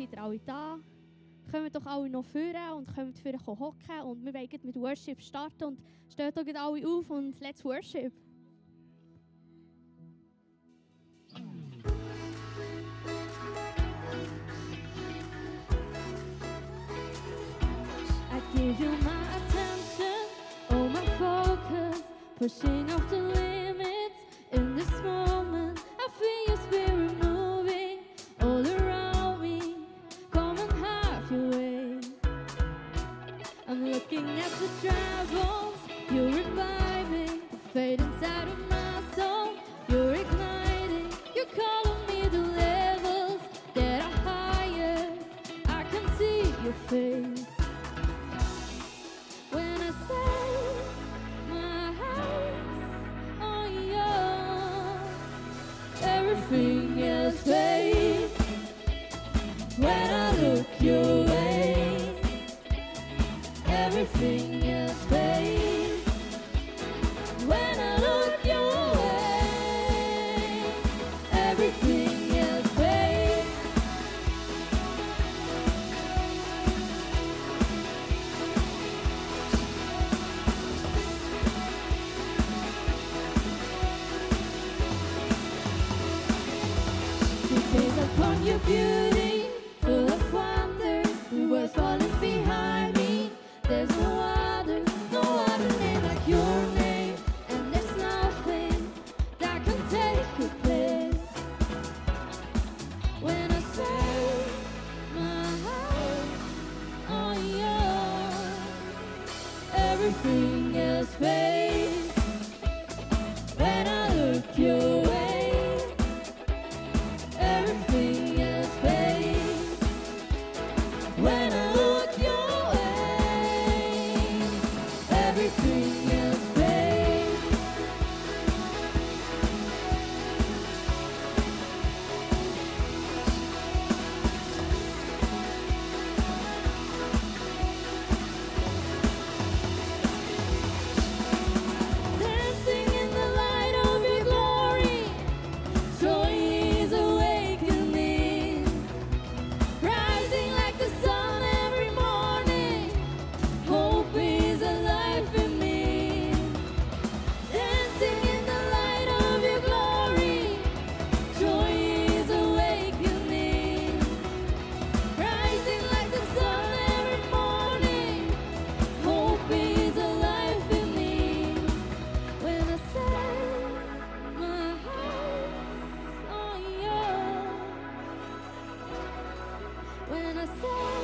seid ihr alle da. Kommt doch alle noch führen und kommt für euch hocken und wir wollen mit Worship starten und steht doch alle auf und let's worship. I give you my attention, all my focus, pushing off the limit. as travels, you're reviving fading fade of my soul. You're igniting, you're calling me to levels that are higher. I can see your face. myself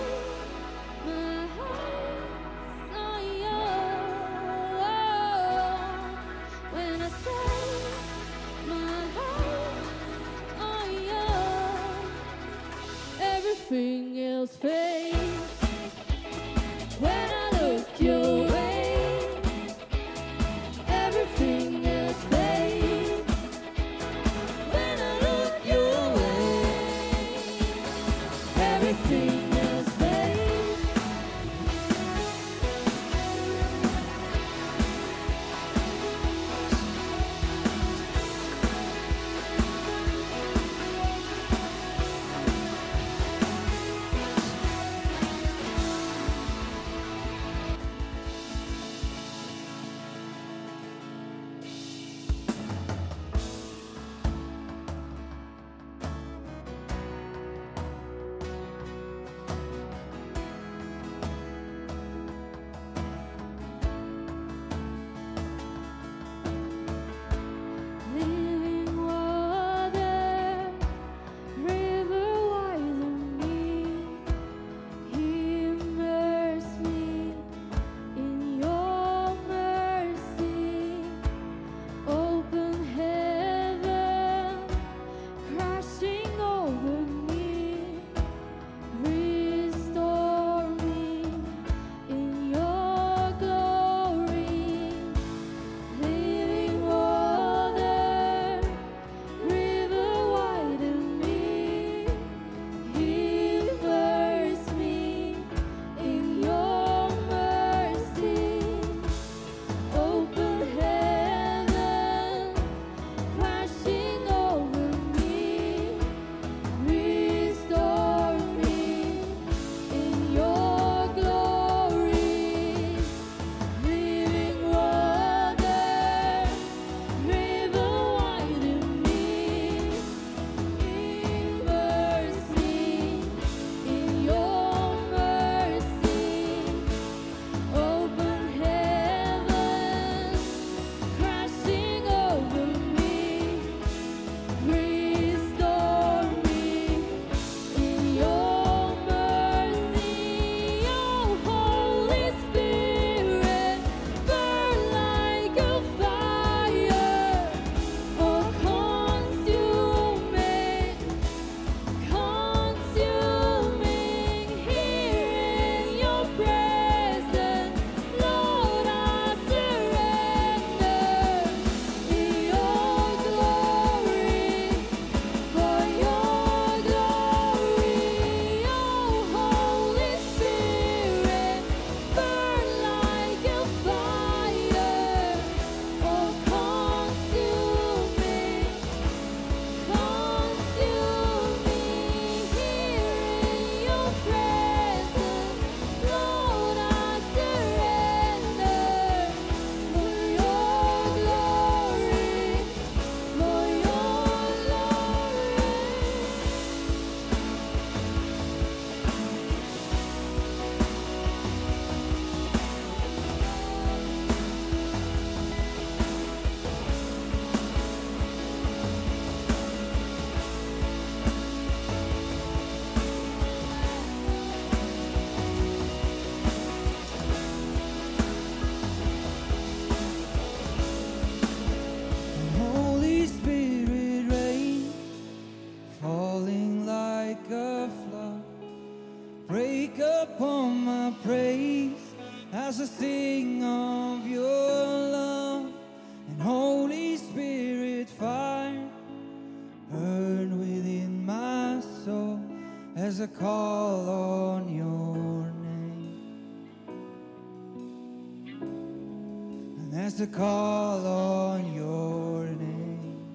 to call on your name,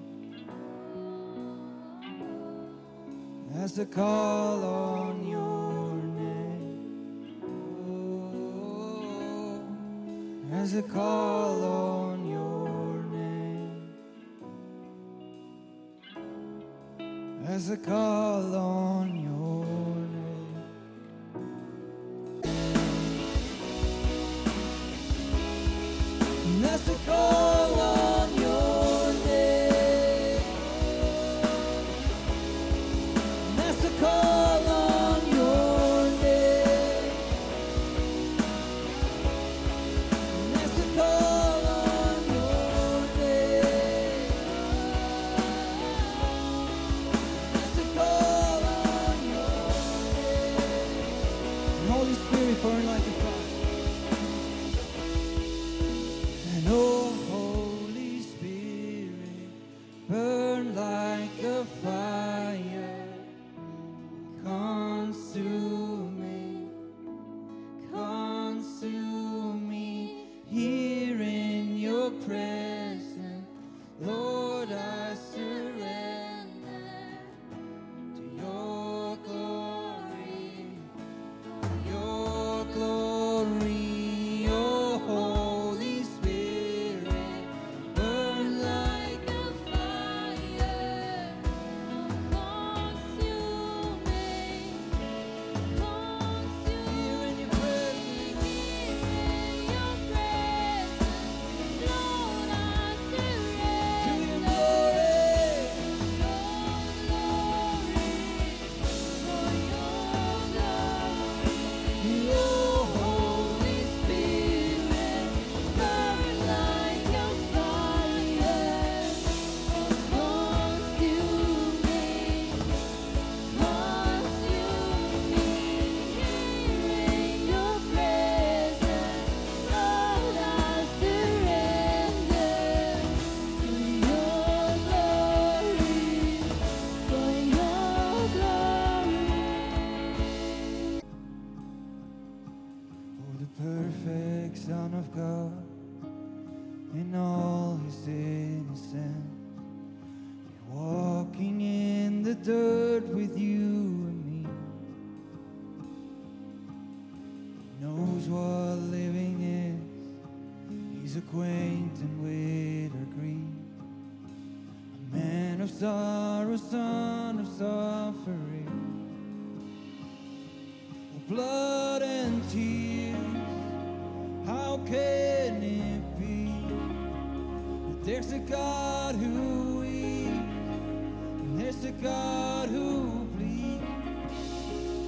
as to oh, call on your name, as to call on your name, as to call on your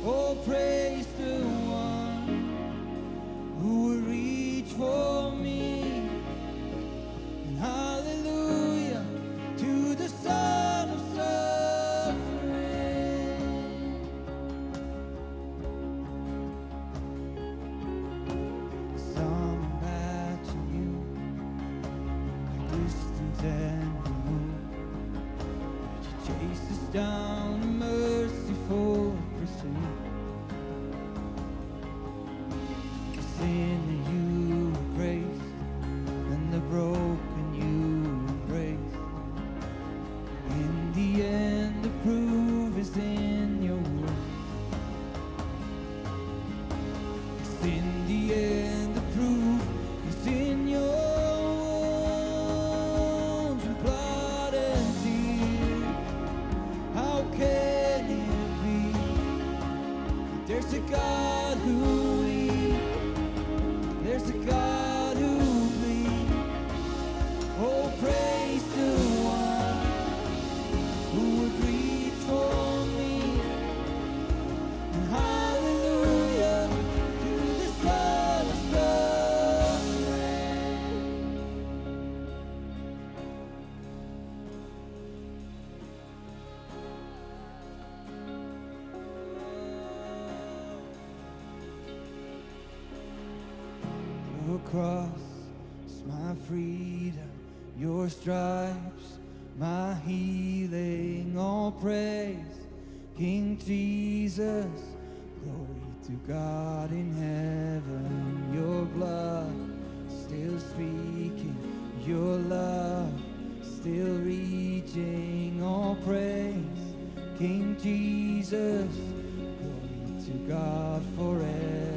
Oh, praise the cross is my freedom, your stripes, my healing, all praise, King Jesus. Glory to God in heaven, your blood still speaking, your love still reaching, all praise, King Jesus. Glory to God forever,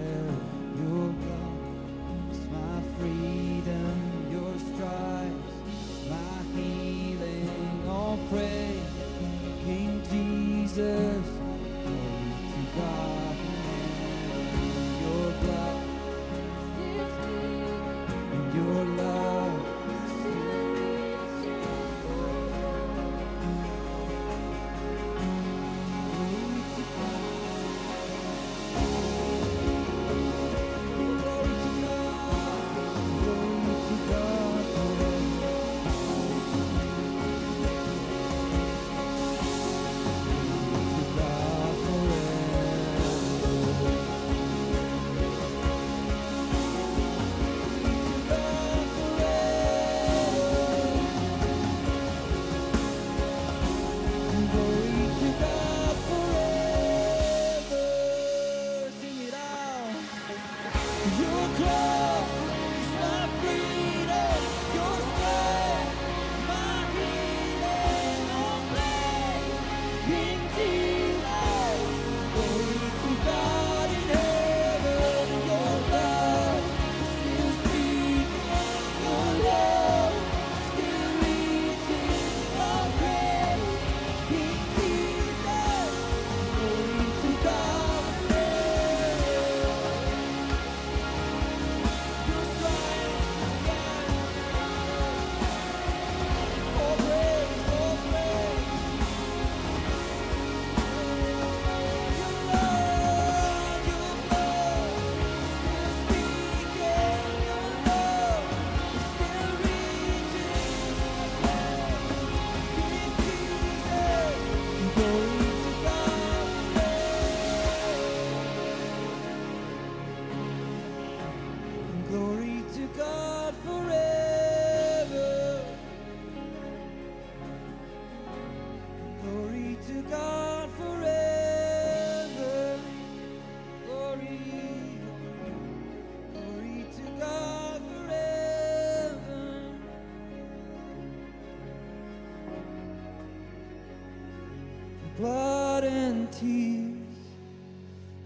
Blood and tears,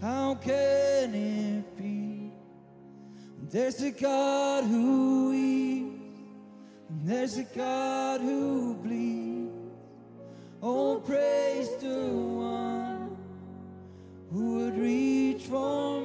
how can it be? There's a God who heals, and there's a God who bleeds. Oh, praise the one who would reach for me.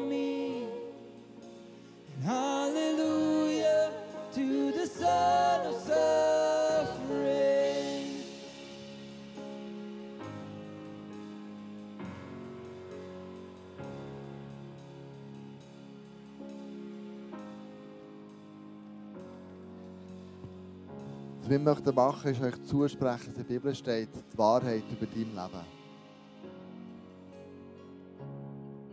Was wir möchten machen, ist euch zusprechen, dass in der Bibel steht, die Wahrheit über dein Leben.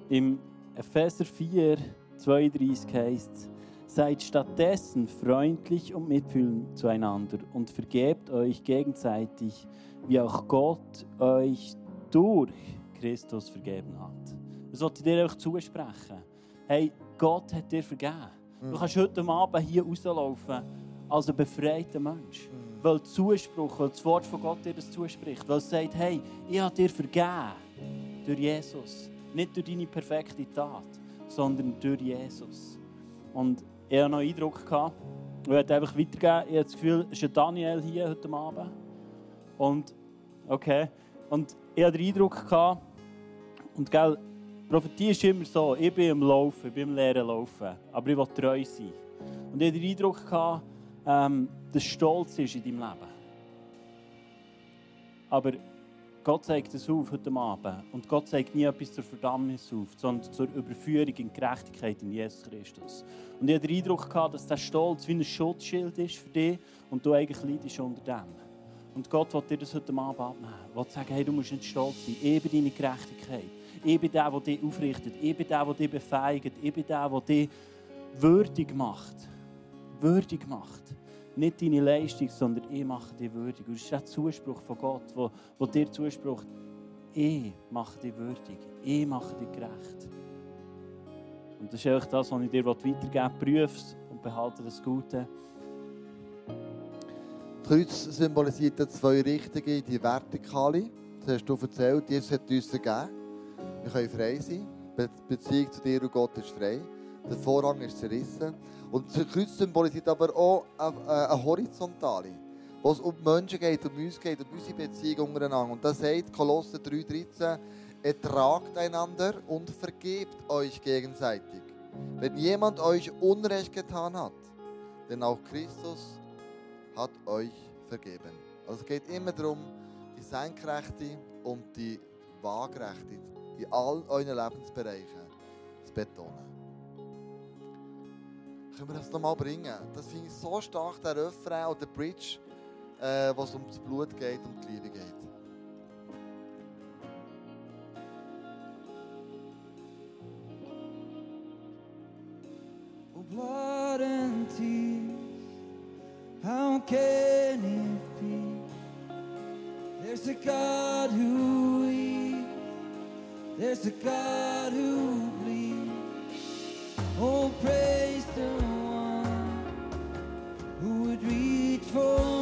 Im Epheser 4, 32 heißt es, Seid stattdessen freundlich und mitfühlend zueinander und vergebt euch gegenseitig, wie auch Gott euch durch Christus vergeben hat. Das wollte ich dir auch zusprechen. Hey, Gott hat dir vergeben. Du kannst heute Abend hier rauslaufen als ein befreiter Mensch. Weil der Zuspruch, weil das Wort von Gott dir das zuspricht. Weil es sagt, hey, ich habe dir vergeben durch Jesus. Nicht durch deine perfekte Tat, sondern durch Jesus. Und ich hatte noch einen Eindruck. Gehabt. Ich werde einfach weitergeben. Ich habe das Gefühl, es ist Daniel hier heute Abend. Und, okay. Und ich hatte den Eindruck, gehabt, und gell, Prophetie ist immer so, ich bin im Laufen, ich bin im leeren Laufen, aber ich will treu sein. Und ich hatte den Eindruck, gehabt, ähm, dass Stolz ist in deinem Leben. Aber Gott zeigt es auf heute Abend. Und Gott zeigt nie etwas zur Verdammnis auf, sondern zur Überführung in Gerechtigkeit in Jesus Christus. Und ich hatte den Eindruck, gehabt, dass der Stolz wie ein Schutzschild ist für dich und du eigentlich leidest unter dem. Und Gott will dir das heute Abend abnehmen. Er will sagen, hey, du musst nicht stolz sein. Ich bin deine Gerechtigkeit. Ich bin der, der dich aufrichtet. Ich bin der, der dich befeigt. Ich bin der, der dich würdig macht. Würdig macht. Nicht deine Leistung, sondern ich mache dich würdig. Und das ist der Zuspruch von Gott, wo, wo dir zuspricht, ich mache dich würdig. Ich mache dich gerecht. Und das ist eigentlich das, was ich dir weitergeben will. Prüf und behalte das Gute. Das Kreuz symbolisiert zwei Richtungen, die vertikale. Das hast du erzählt, Jesus hat uns gegeben. Wir können frei sein. Die Beziehung zu dir und Gott ist frei. Der Vorhang ist zerrissen. Und das Kreuz symbolisiert aber auch eine, eine horizontale, wo es um Menschen geht, um uns geht, um unsere Beziehung untereinander. Und das sagt Kolosser 3,13, ertragt einander und vergebt euch gegenseitig. Wenn jemand euch Unrecht getan hat, denn auch Christus hat euch vergeben. Also es geht immer darum, die Senkrechte und die Waagrechte in all euren Lebensbereichen zu betonen. Können wir das nochmal bringen? Das finde ich so stark, der Refrain oder der Bridge, äh, was um das Blut geht, um die Liebe geht. Oh, blood and tears, how can it be? There's a God who weeps, there's a God who bleeds. Oh, praise the one who would reach for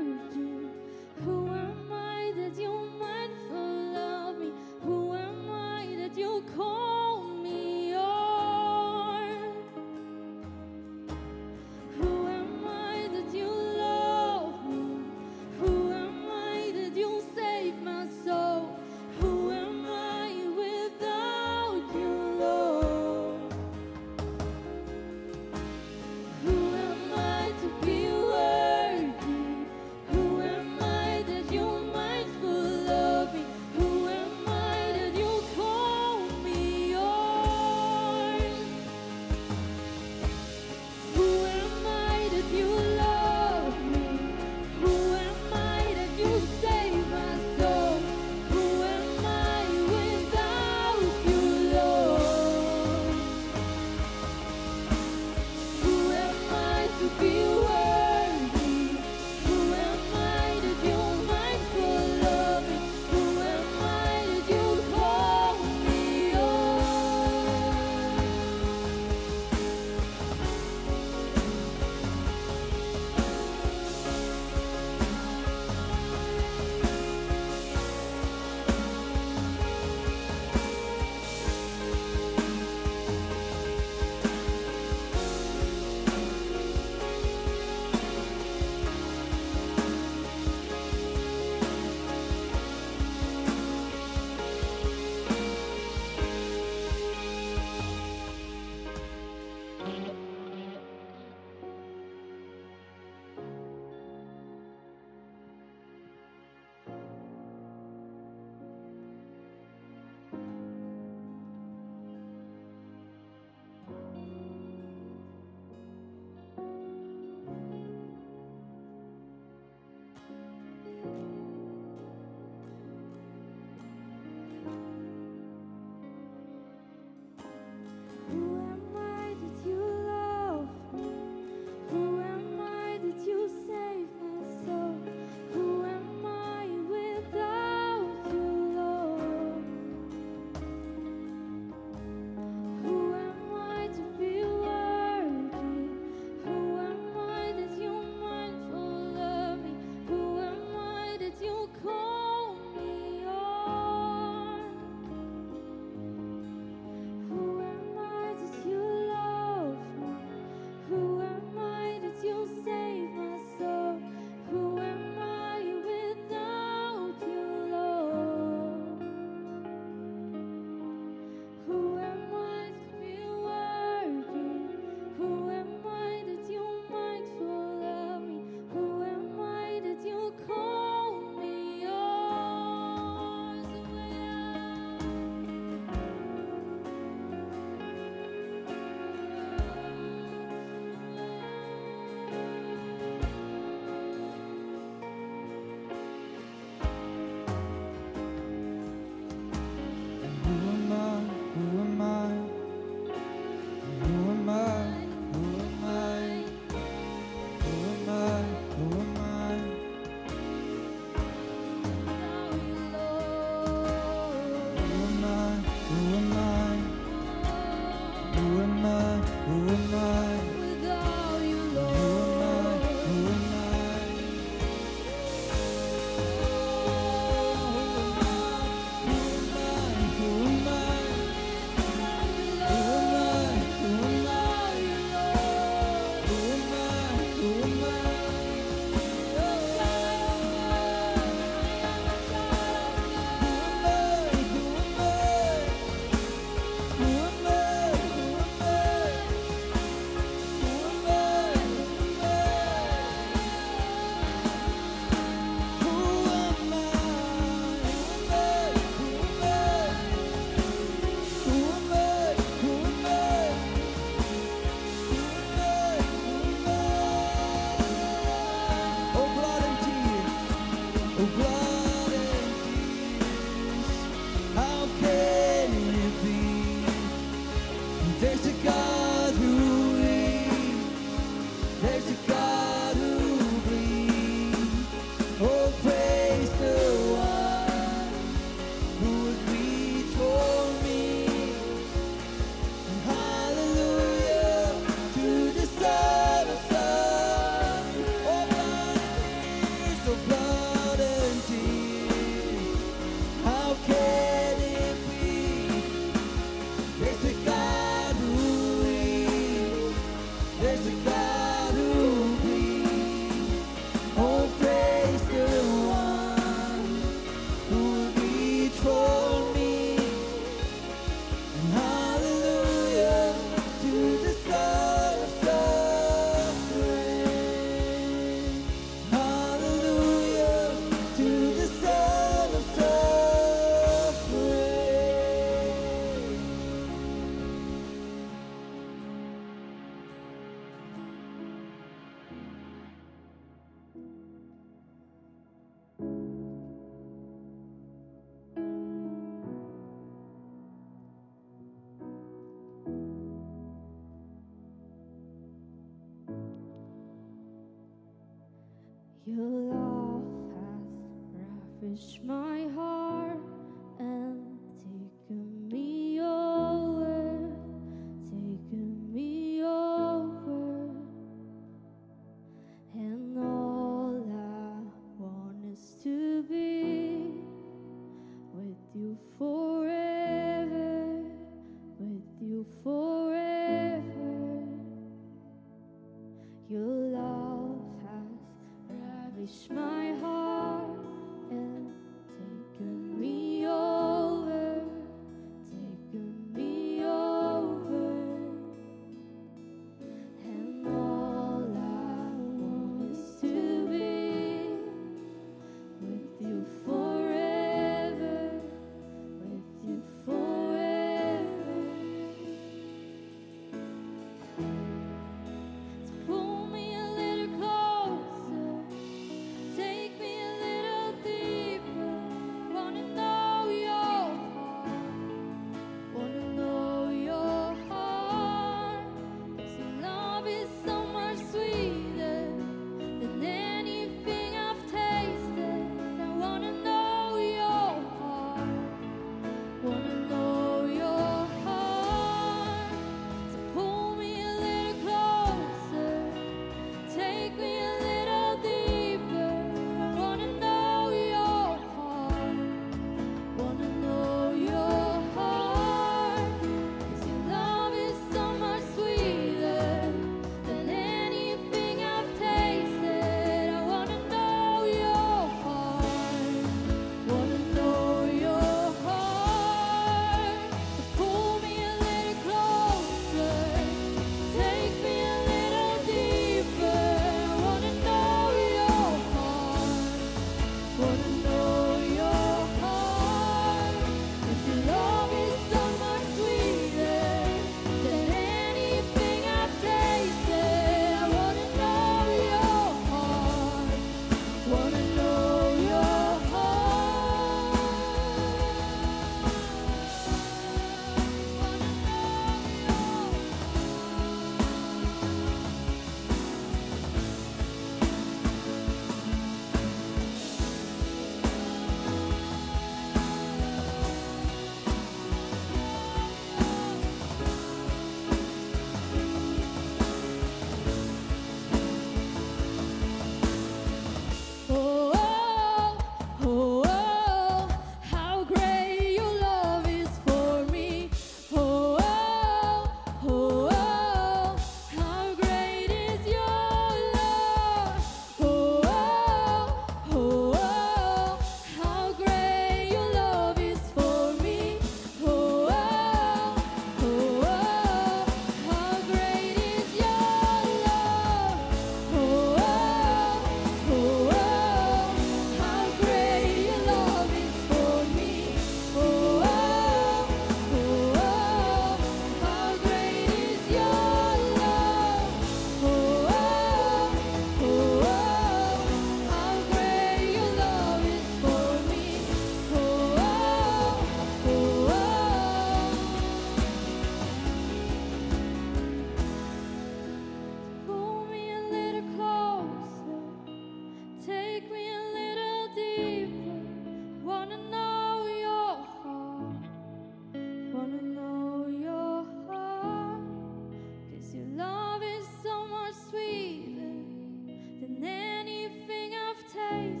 taste.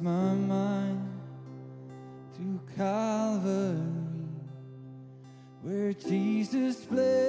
my mind through Calvary, where Jesus bled.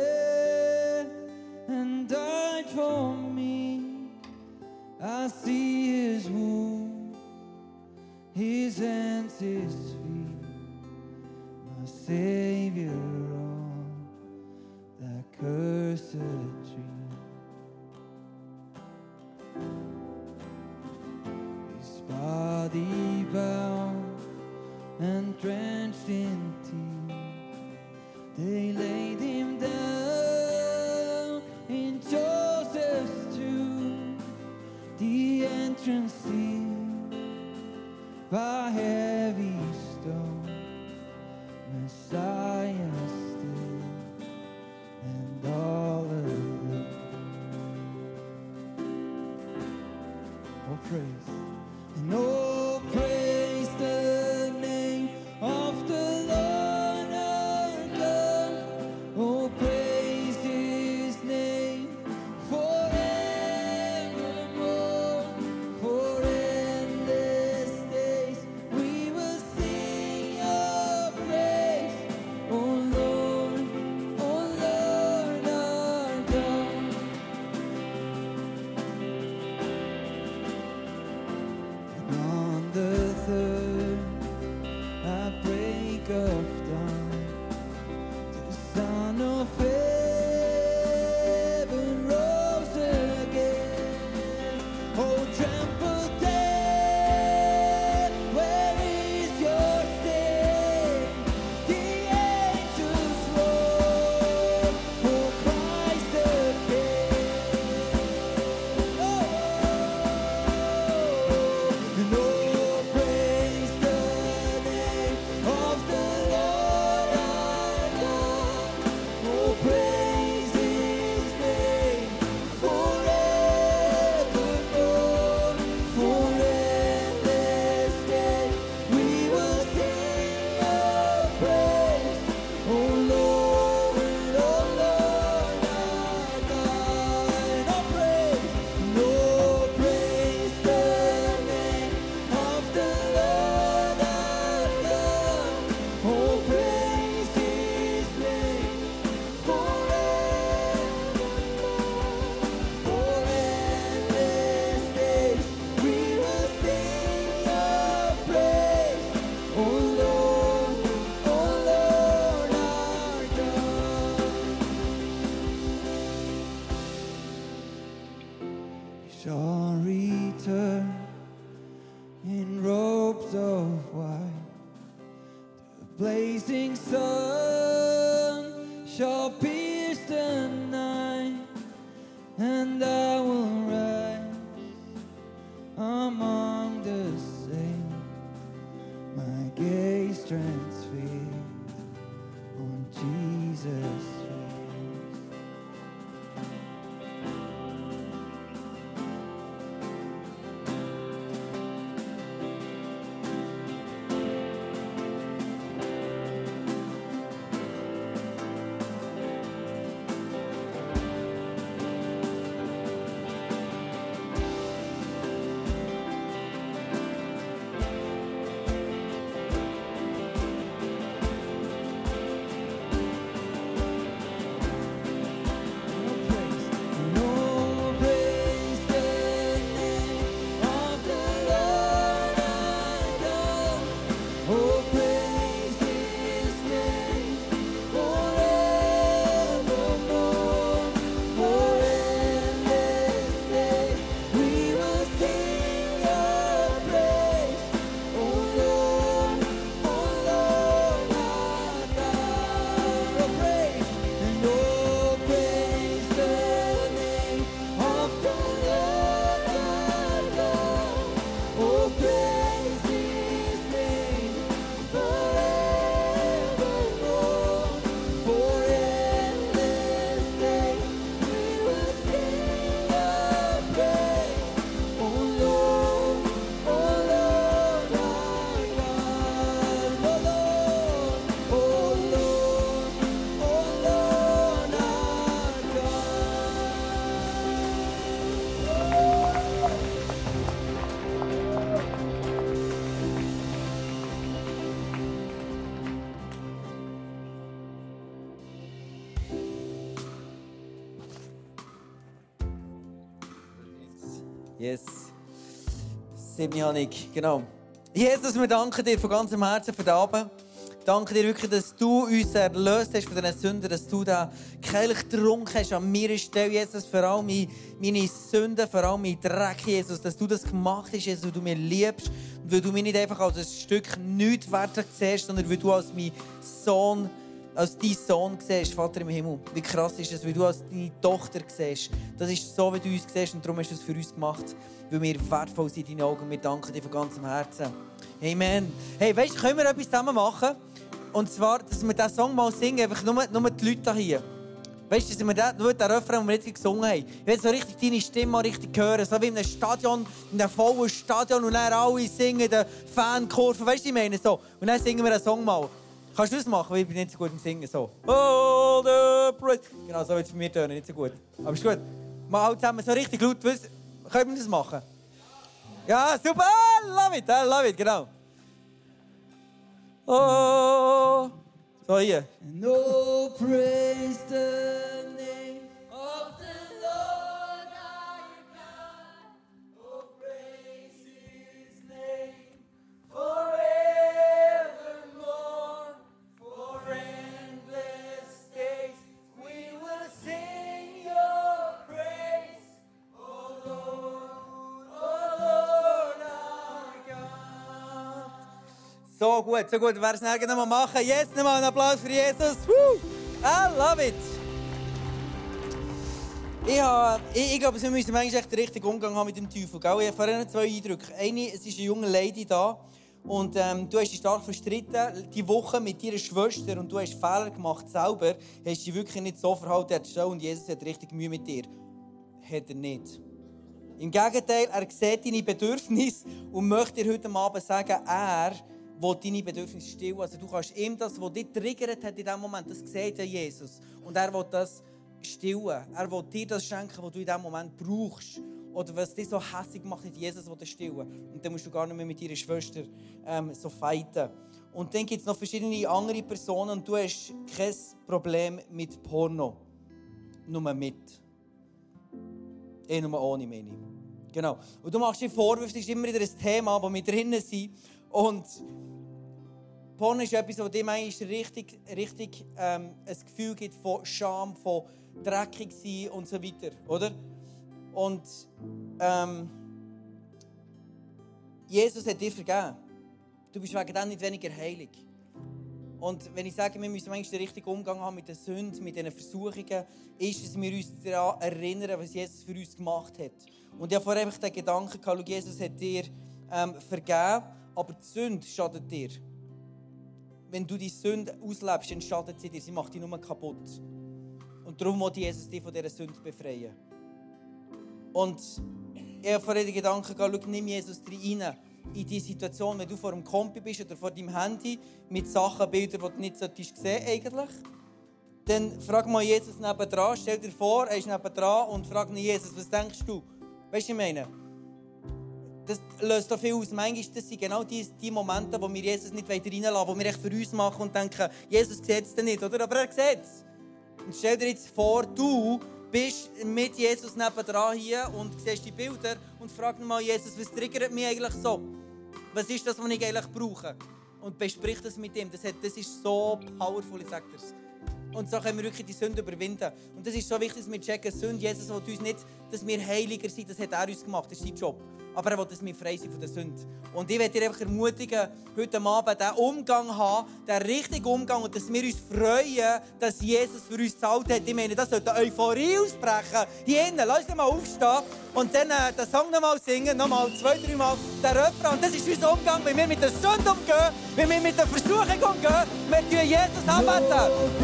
shall return in robes of white, the blazing sun. Siebni Hanik, genau. Jesus, wir danken dir von ganzem Herzen für den Abend. Danke dir wirklich, dass du uns erlöst hast von diesen Sünden, dass du da Kelch getrunken hast an meiner Stelle, Jesus, vor allem meine, Sünden, vor allem mein Dreck, Jesus, dass du das gemacht hast, Jesus, weil du mich liebst und weil du mich nicht einfach als ein Stück nichts werter siehst, sondern weil du als mein Sohn als dein Sohn siehst, Vater im Himmel. Wie krass ist das, wie du als deine Tochter siehst. Das ist so, wie du uns siehst und darum hast du es für uns gemacht, weil wir wertvoll sind in deinen Augen. Wir danken dir von ganzem Herzen. Amen. Hey, weißt du, können wir etwas zusammen machen? Und zwar, dass wir diesen Song mal singen, einfach nur, nur die Leute hier. Weißt du, dass wir den, nur den Refrain, den wir jetzt gesungen haben, ich will so richtig deine Stimme mal richtig hören. So wie in einem Stadion, in einem vollen Stadion und dann alle singen, den Fankurven. Weißt du, ich meine? So. Und dann singen wir einen Song mal. Kannst du das machen? Weil ich bin nicht so gut im Singen. So. All the praise. Genau, so wird es bei mir tönen, nicht so gut. Aber ist gut. Mal alle zusammen so richtig laut. Was- Können wir das machen? Ja, super! I love it, I love it, genau. Oh. So, hier. No praise gut, so gut. Wer es nachher noch mal machen? Jetzt nochmal einen Applaus für Jesus. Woo! I love it. Ich, habe, ich, ich glaube, wir müssen manchmal echt den richtigen Umgang haben mit dem Teufel. Gell? Ich habe vorhin zwei Eindrücke. Eine, es ist eine junge Lady da und ähm, du hast dich stark verstritten, die Woche mit deiner Schwester und du hast Fehler gemacht selber, hast dich wirklich nicht so verhalten du und Jesus hat richtig Mühe mit dir. Hat er nicht. Im Gegenteil, er sieht deine Bedürfnisse und möchte dir heute Abend sagen, er will deine Bedürfnisse stillen. Also du kannst ihm das, was dich triggert hat in diesem Moment, das sieht Jesus. Und er will das stillen. Er will dir das schenken, was du in diesem Moment brauchst. Oder was dich so hässlich macht, hat Jesus will das stillen. Und dann musst du gar nicht mehr mit deiner Schwester ähm, so fighten. Und dann gibt es noch verschiedene andere Personen und du hast kein Problem mit Porno. Nur mit. Eh nur ohne meine. Genau. Und du machst dir Vorwürfe, das ist immer wieder ein Thema, wo wir drinnen sind. Und Porno ist etwas, das dir manchmal richtig, richtig ähm, ein Gefühl gibt von Scham, von dreckig sein und so weiter, oder? Und ähm, Jesus hat dir vergeben. Du bist wegen dem nicht weniger heilig. Und wenn ich sage, wir müssen manchmal den richtigen Umgang haben mit den Sünden, mit den Versuchungen, ist, dass wir uns daran erinnern, was Jesus für uns gemacht hat. Und ich habe vorher einfach den Gedanken gehabt, Jesus hat dir ähm, vergeben, aber die Sünde schadet dir. Wenn du die Sünde auslebst, dann schadet sie dir, sie macht dich nur kaputt. Und darum will Jesus dich von dieser Sünde befreien. Und ich habe vorhin den Gedanken gehabt, schau, nimm Jesus rein in die Situation, wenn du vor einem Kompi bist oder vor deinem Handy mit Sachen, Bildern, die du nicht solltest sehen eigentlich. Dann frag mal Jesus nebendran, stell dir vor, er ist nebendran und frag ihn, Jesus, was denkst du? Weißt du, ich meine? Das löst da viel aus. Manchmal das sind genau die, die Momente, wo wir Jesus nicht reinlassen, wo wir echt für uns machen und denken, Jesus sieht es nicht, oder? Aber er sieht es. Und stell dir jetzt vor, du bist mit Jesus nebendran hier und siehst die Bilder und frag ihn mal, Jesus, was triggert mich eigentlich so? Was ist das, was ich eigentlich brauche? Und besprich das mit ihm. Das, hat, das ist so powerful, ich sag dir's. Und so können wir wirklich die Sünde überwinden. Und das ist so wichtig, dass wir checken, Sünde, Jesus will uns nicht, dass wir heiliger sind, das hat er uns gemacht, das ist sein Job. Aber er will, dass wir frei sind von der Sünde. Und ich werde dir einfach ermutigen, heute Abend diesen Umgang haben, den richtigen Umgang, und dass wir uns freuen, dass Jesus für uns gezahlt hat. Ich meine, das sollte Euphorie ausbrechen. Hier innen, lass uns mal aufstehen und dann äh, den Song nochmal singen, nochmal zwei, drei Mal den Refrain. Und das ist unser Umgang, wenn wir mit der Sünde umgehen, wenn wir mit der Versuchung umgehen. Wir tun Jesus anbeten.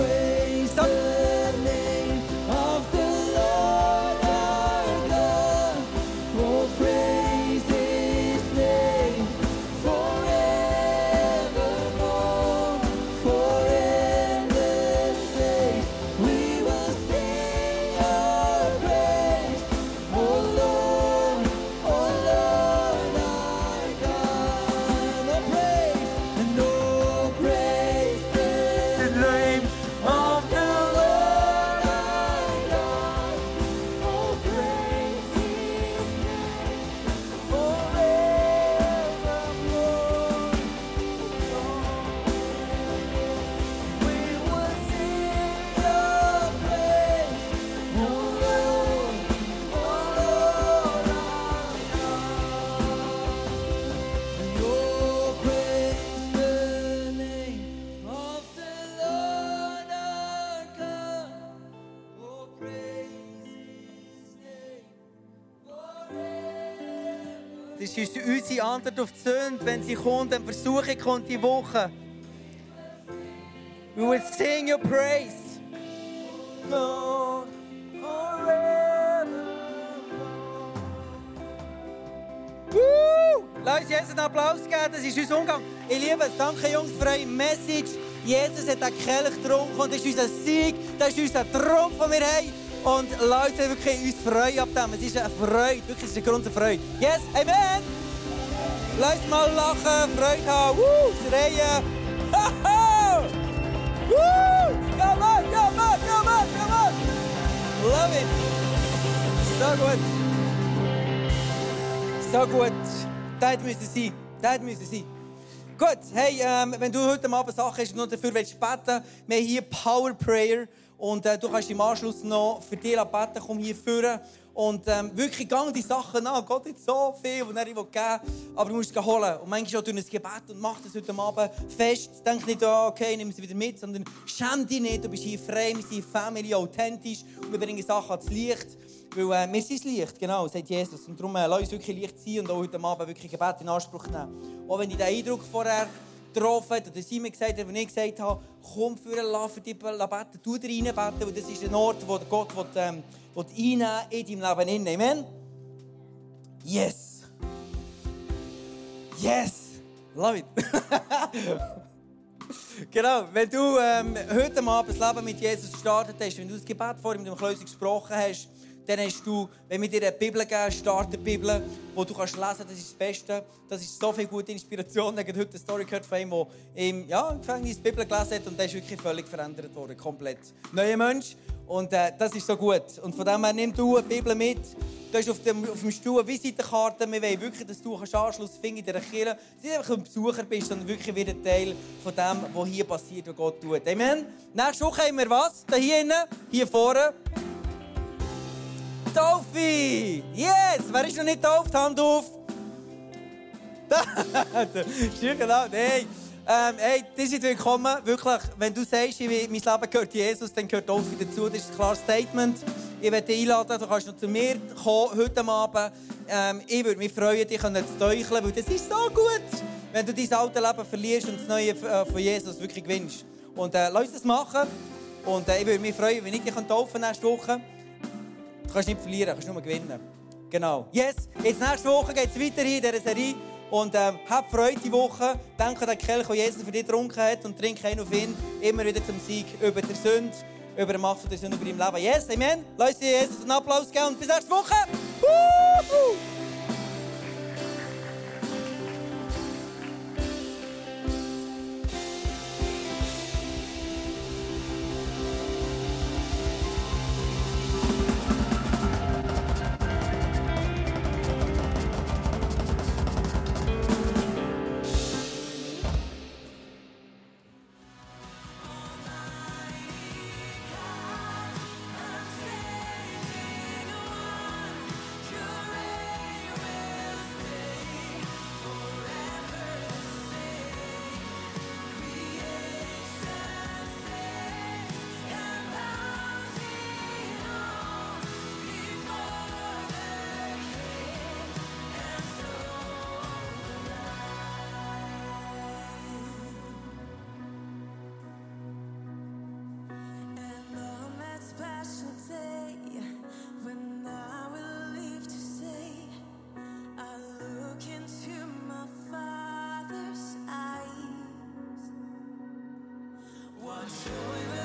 praise unsere Antwort auf die Sünde, wenn sie kommt, wenn Versuche kommt die Woche. We will sing your praise. Lord. Woo! Lass uns jetzt einen Applaus geben, das ist unser Umgang. Ich liebe es, danke Jungs für eure Message. Jesus hat den Kelch getrunken und das ist unser Sieg, das ist unser Trunk, den wir haben. Und uns wirklich uns freuen ab dem. Es ist eine Freude, wirklich, es ist ein Grund zur Freude. Yes, Amen! Lass uns mal lachen, Freude haben, Woo! schreien. Haha! Woo! Come on, come on, come on, come on! Love it! So gut! So gut. Das müssen sein. Das müssen sein. Gut, hey, ähm, wenn du heute Abend Sachen hast und noch dafür willst beten, wir haben hier Power Prayer und äh, du kannst im Anschluss noch für dich beten, komm hier führen und ähm, wirklich gang die Sachen an. Gott hat so viel, was er dir geben will, aber du musst es holen. Und manchmal auch durch ein Gebet und mach das heute Abend fest. Denk nicht, oh, okay, nimm sie wieder mit, sondern schäm dich nicht. Du bist hier frei, wir sind Family, authentisch und wir bringen Sachen ans Licht. Weil äh, wir sind Licht, genau, sagt Jesus. Und darum äh, lass uns wirklich Licht sein und auch heute Abend wirklich Gebet in Anspruch nehmen. Auch wenn ich den Eindruck vorher getroffen hat, oder Simon gesagt hat, wenn ich gesagt habe, komm für lass für dich beten, tu dir rein beten, weil das ist ein Ort, wo Gott will, ähm, will in deinem Leben. Amen? Yes! Yes! Love it! Genau, wenn du ähm, heute Abend das Leben mit Jesus gestartet hast, wenn du das Gebet vor ihm dem Klöser gesprochen hast, dann hast du, wenn wir dir eine Bibel geben, starte Bibel, wo du kannst lesen, das ist das Beste. Das ist so viel gute Inspiration. Ich habe heute eine Story gehört von ihm, der im, ja, Gefängnis die Bibel gelesen hat und der ist wirklich völlig verändert worden, komplett. Neuer Mensch und äh, das ist so gut. Und von dem her, nimm du eine Bibel mit. Du hast auf dem, auf dem Stuhl eine Visitenkarte. Wir wollen wirklich, dass du kannst Anschluss finden in dieser Kirche. Dass du einfach ein Besucher bist, sondern wirklich wieder Teil von dem, was hier passiert, was Gott tut. Amen. Nächste Woche haben wir was? Da hier innen, hier vorne. Taufe! Yes! Wer ist noch nicht getauft? Hand auf! Schön genau. Hey, ähm, hey, die sind willkommen. Wirklich, wenn du sagst, ich mein Leben gehört Jesus, dann gehört Taufe dazu. Das ist ein klares Statement. Ich werde dich einladen, du kannst noch zu mir kommen heute Abend. Ähm, ich würde mich freuen, dich zu teucheln, weil das ist so gut. wenn du dein alte Leben verlierst und das neue äh, von Jesus wirklich gewinnst. Und äh, lass uns das machen. Und äh, ich würde mich freuen, wenn ich dich taufen nächste Woche. Du kannst nicht verlieren, du kannst nur gewinnen. Genau. Yes, jetzt nächste Woche geht es weiter in dieser Serie. Und ähm, hab Freude die Woche. Denke an den Kelch, den Jesus für dich getrunken hat. Und trink einen auf ihn. Immer wieder zum Sieg über die Sünde, über die Macht der Sünde über dein Leben. Yes, Amen. Lass dir Jesus einen Applaus geben und bis nächste Woche. Woohoo!